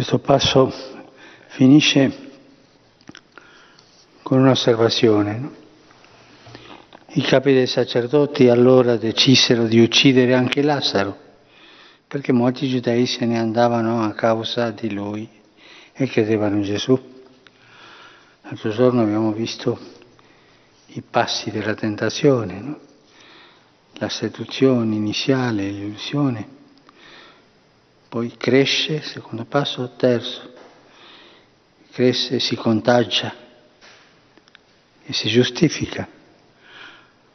Questo passo finisce con un'osservazione. No? I capi dei sacerdoti allora decisero di uccidere anche Lazzaro, perché molti giudei se ne andavano a causa di lui e credevano in Gesù. L'altro giorno abbiamo visto i passi della tentazione, no? la seduzione iniziale, l'illusione, poi cresce, secondo passo, terzo, cresce, si contagia e si giustifica.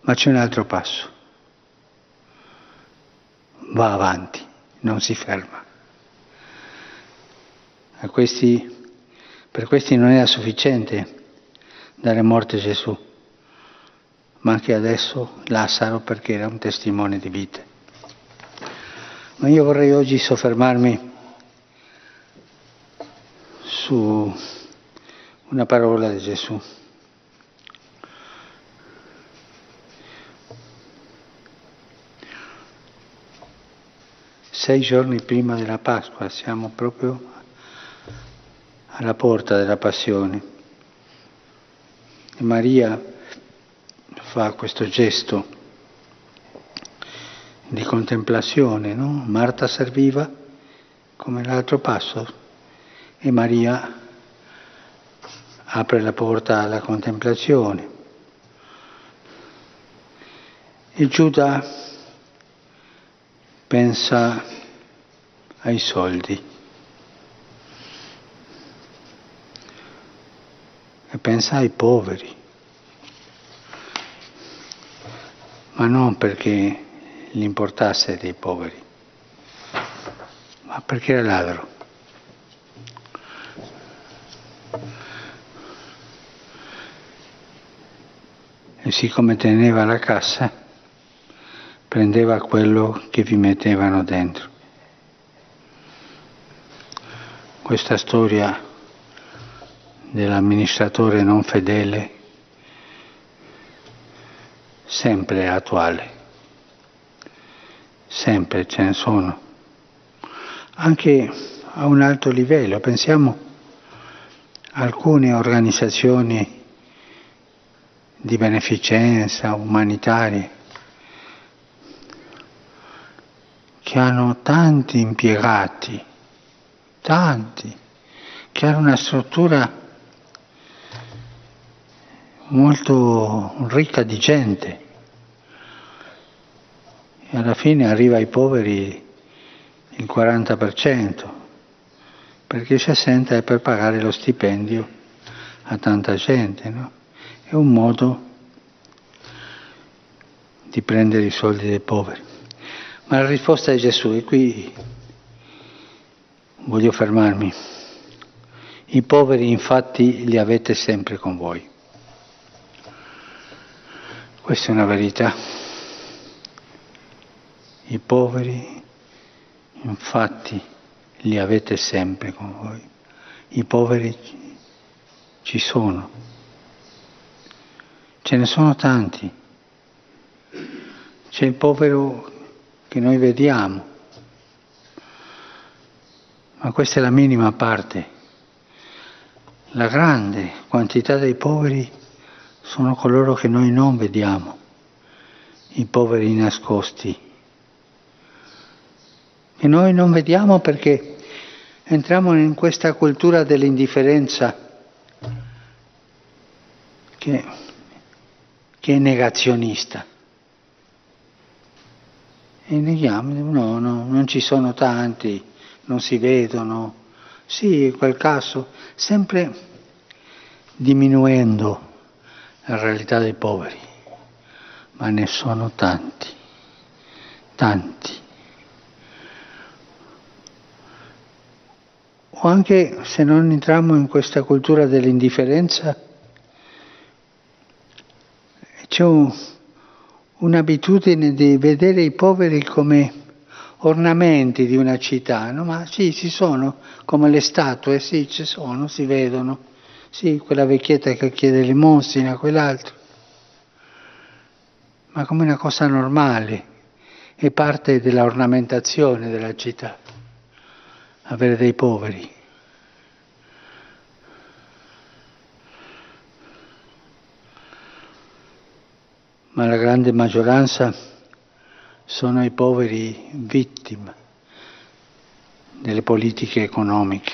Ma c'è un altro passo. Va avanti, non si ferma. Questi, per questi non era sufficiente dare morte a Gesù, ma anche adesso Lazzaro perché era un testimone di vita. Ma io vorrei oggi soffermarmi su una parola di Gesù. Sei giorni prima della Pasqua, siamo proprio alla porta della Passione. E Maria fa questo gesto di contemplazione, no? Marta serviva come l'altro passo e Maria apre la porta alla contemplazione. E Giuda pensa ai soldi e pensa ai poveri, ma non perché gli importasse dei poveri, ma perché era ladro. E siccome teneva la cassa, prendeva quello che vi mettevano dentro. Questa storia dell'amministratore non fedele sempre attuale, sempre ce ne sono, anche a un alto livello. Pensiamo a alcune organizzazioni di beneficenza umanitarie che hanno tanti impiegati, tanti, che hanno una struttura molto ricca di gente e alla fine arriva ai poveri il 40%, perché il 60% è per pagare lo stipendio a tanta gente. No? È un modo di prendere i soldi dei poveri. Ma la risposta è Gesù e qui voglio fermarmi. I poveri infatti li avete sempre con voi. Questa è una verità. I poveri infatti li avete sempre con voi. I poveri ci sono. Ce ne sono tanti. C'è il povero che noi vediamo, ma questa è la minima parte. La grande quantità dei poveri sono coloro che noi non vediamo, i poveri nascosti, che noi non vediamo perché entriamo in questa cultura dell'indifferenza che, che è negazionista e neghiamo, no, no, non ci sono tanti, non si vedono. Sì, in quel caso, sempre diminuendo la realtà dei poveri, ma ne sono tanti, tanti. O anche se non entriamo in questa cultura dell'indifferenza, c'è un, un'abitudine di vedere i poveri come ornamenti di una città, no? ma sì, ci sono, come le statue, sì, ci sono, si vedono, sì, quella vecchietta che chiede l'emosina, quell'altro, ma come una cosa normale, è parte della ornamentazione della città, avere dei poveri. Ma la grande maggioranza sono i poveri vittime delle politiche economiche,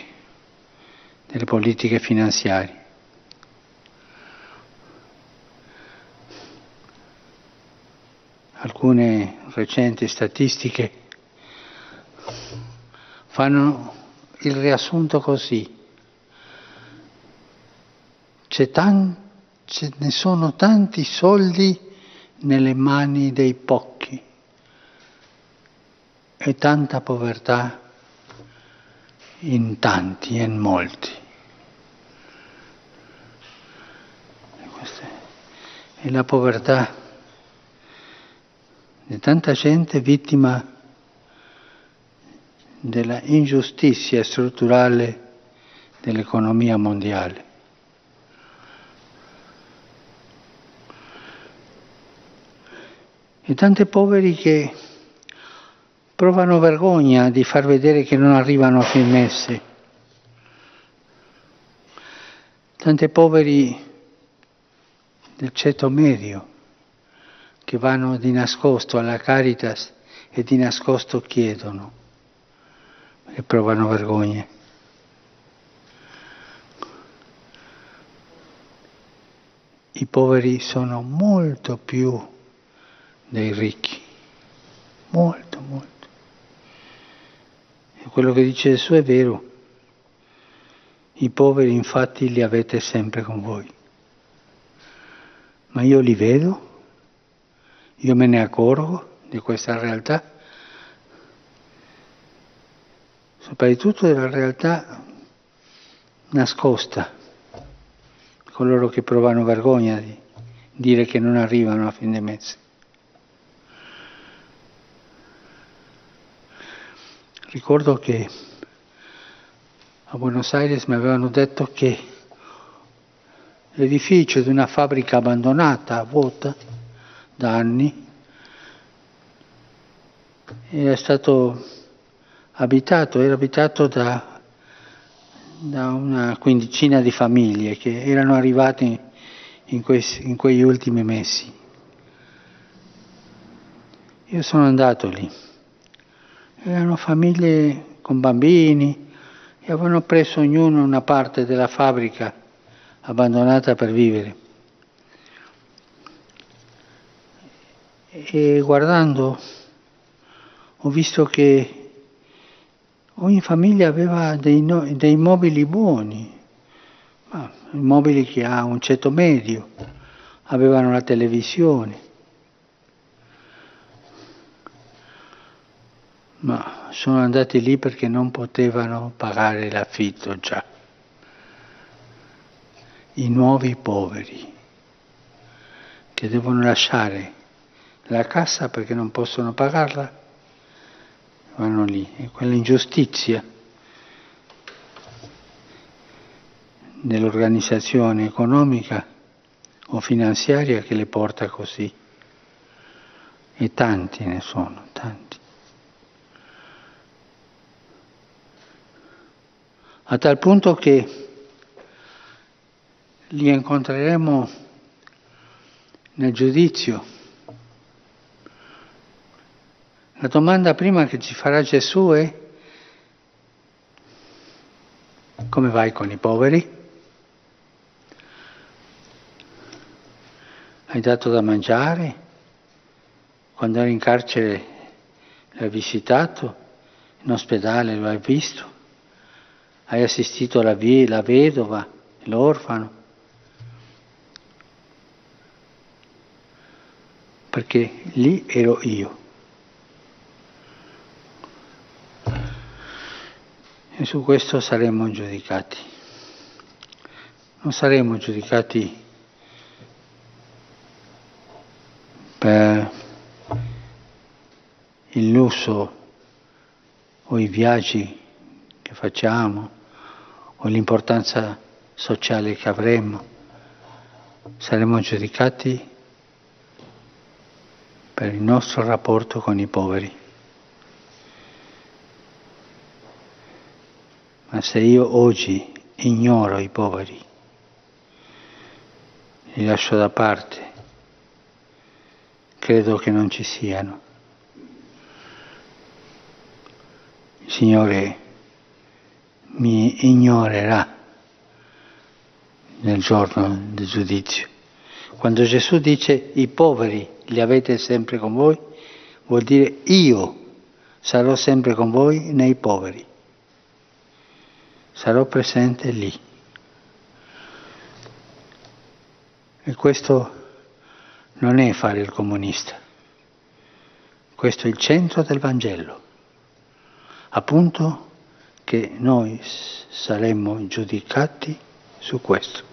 delle politiche finanziarie. Alcune recenti statistiche fanno il riassunto così. Tan, ce ne sono tanti soldi nelle mani dei pochi e tanta povertà in tanti e in molti. E la povertà di tanta gente vittima della ingiustizia strutturale dell'economia mondiale. E tanti poveri che provano vergogna di far vedere che non arrivano a fin messe. Tanti poveri del ceto medio che vanno di nascosto alla Caritas e di nascosto chiedono e provano vergogna. I poveri sono molto più dei ricchi, molto, molto. E quello che dice Gesù è vero. I poveri infatti li avete sempre con voi. Ma io li vedo, io me ne accorgo di questa realtà soprattutto della realtà nascosta, coloro che provano vergogna di dire che non arrivano a fine mese. Ricordo che a Buenos Aires mi avevano detto che l'edificio di una fabbrica abbandonata, vuota da anni, era stato abitato, era abitato da, da una quindicina di famiglie che erano arrivate in, questi, in quegli ultimi mesi. Io sono andato lì. Erano famiglie con bambini e avevano preso ognuno una parte della fabbrica abbandonata per vivere. E guardando ho visto che Ogni famiglia aveva dei, no, dei mobili buoni, ma, mobili che ha un ceto medio, avevano la televisione. Ma sono andati lì perché non potevano pagare l'affitto già. I nuovi poveri che devono lasciare la casa perché non possono pagarla vanno lì, è quell'ingiustizia dell'organizzazione economica o finanziaria che le porta così. E tanti ne sono, tanti. A tal punto che li incontreremo nel giudizio La domanda prima che ci farà Gesù è come vai con i poveri? Hai dato da mangiare? Quando eri in carcere l'hai visitato? In ospedale lo hai visto? Hai assistito alla vie, la vedova, l'orfano? Perché lì ero io. e su questo saremo giudicati. Non saremo giudicati per il lusso o i viaggi che facciamo o l'importanza sociale che avremo, saremo giudicati per il nostro rapporto con i poveri. Ma se io oggi ignoro i poveri, li lascio da parte, credo che non ci siano. Signore mi ignorerà nel giorno del giudizio. Quando Gesù dice i poveri li avete sempre con voi, vuol dire io sarò sempre con voi nei poveri. Sarò presente lì. E questo non è fare il comunista, questo è il centro del Vangelo, appunto che noi saremmo giudicati su questo.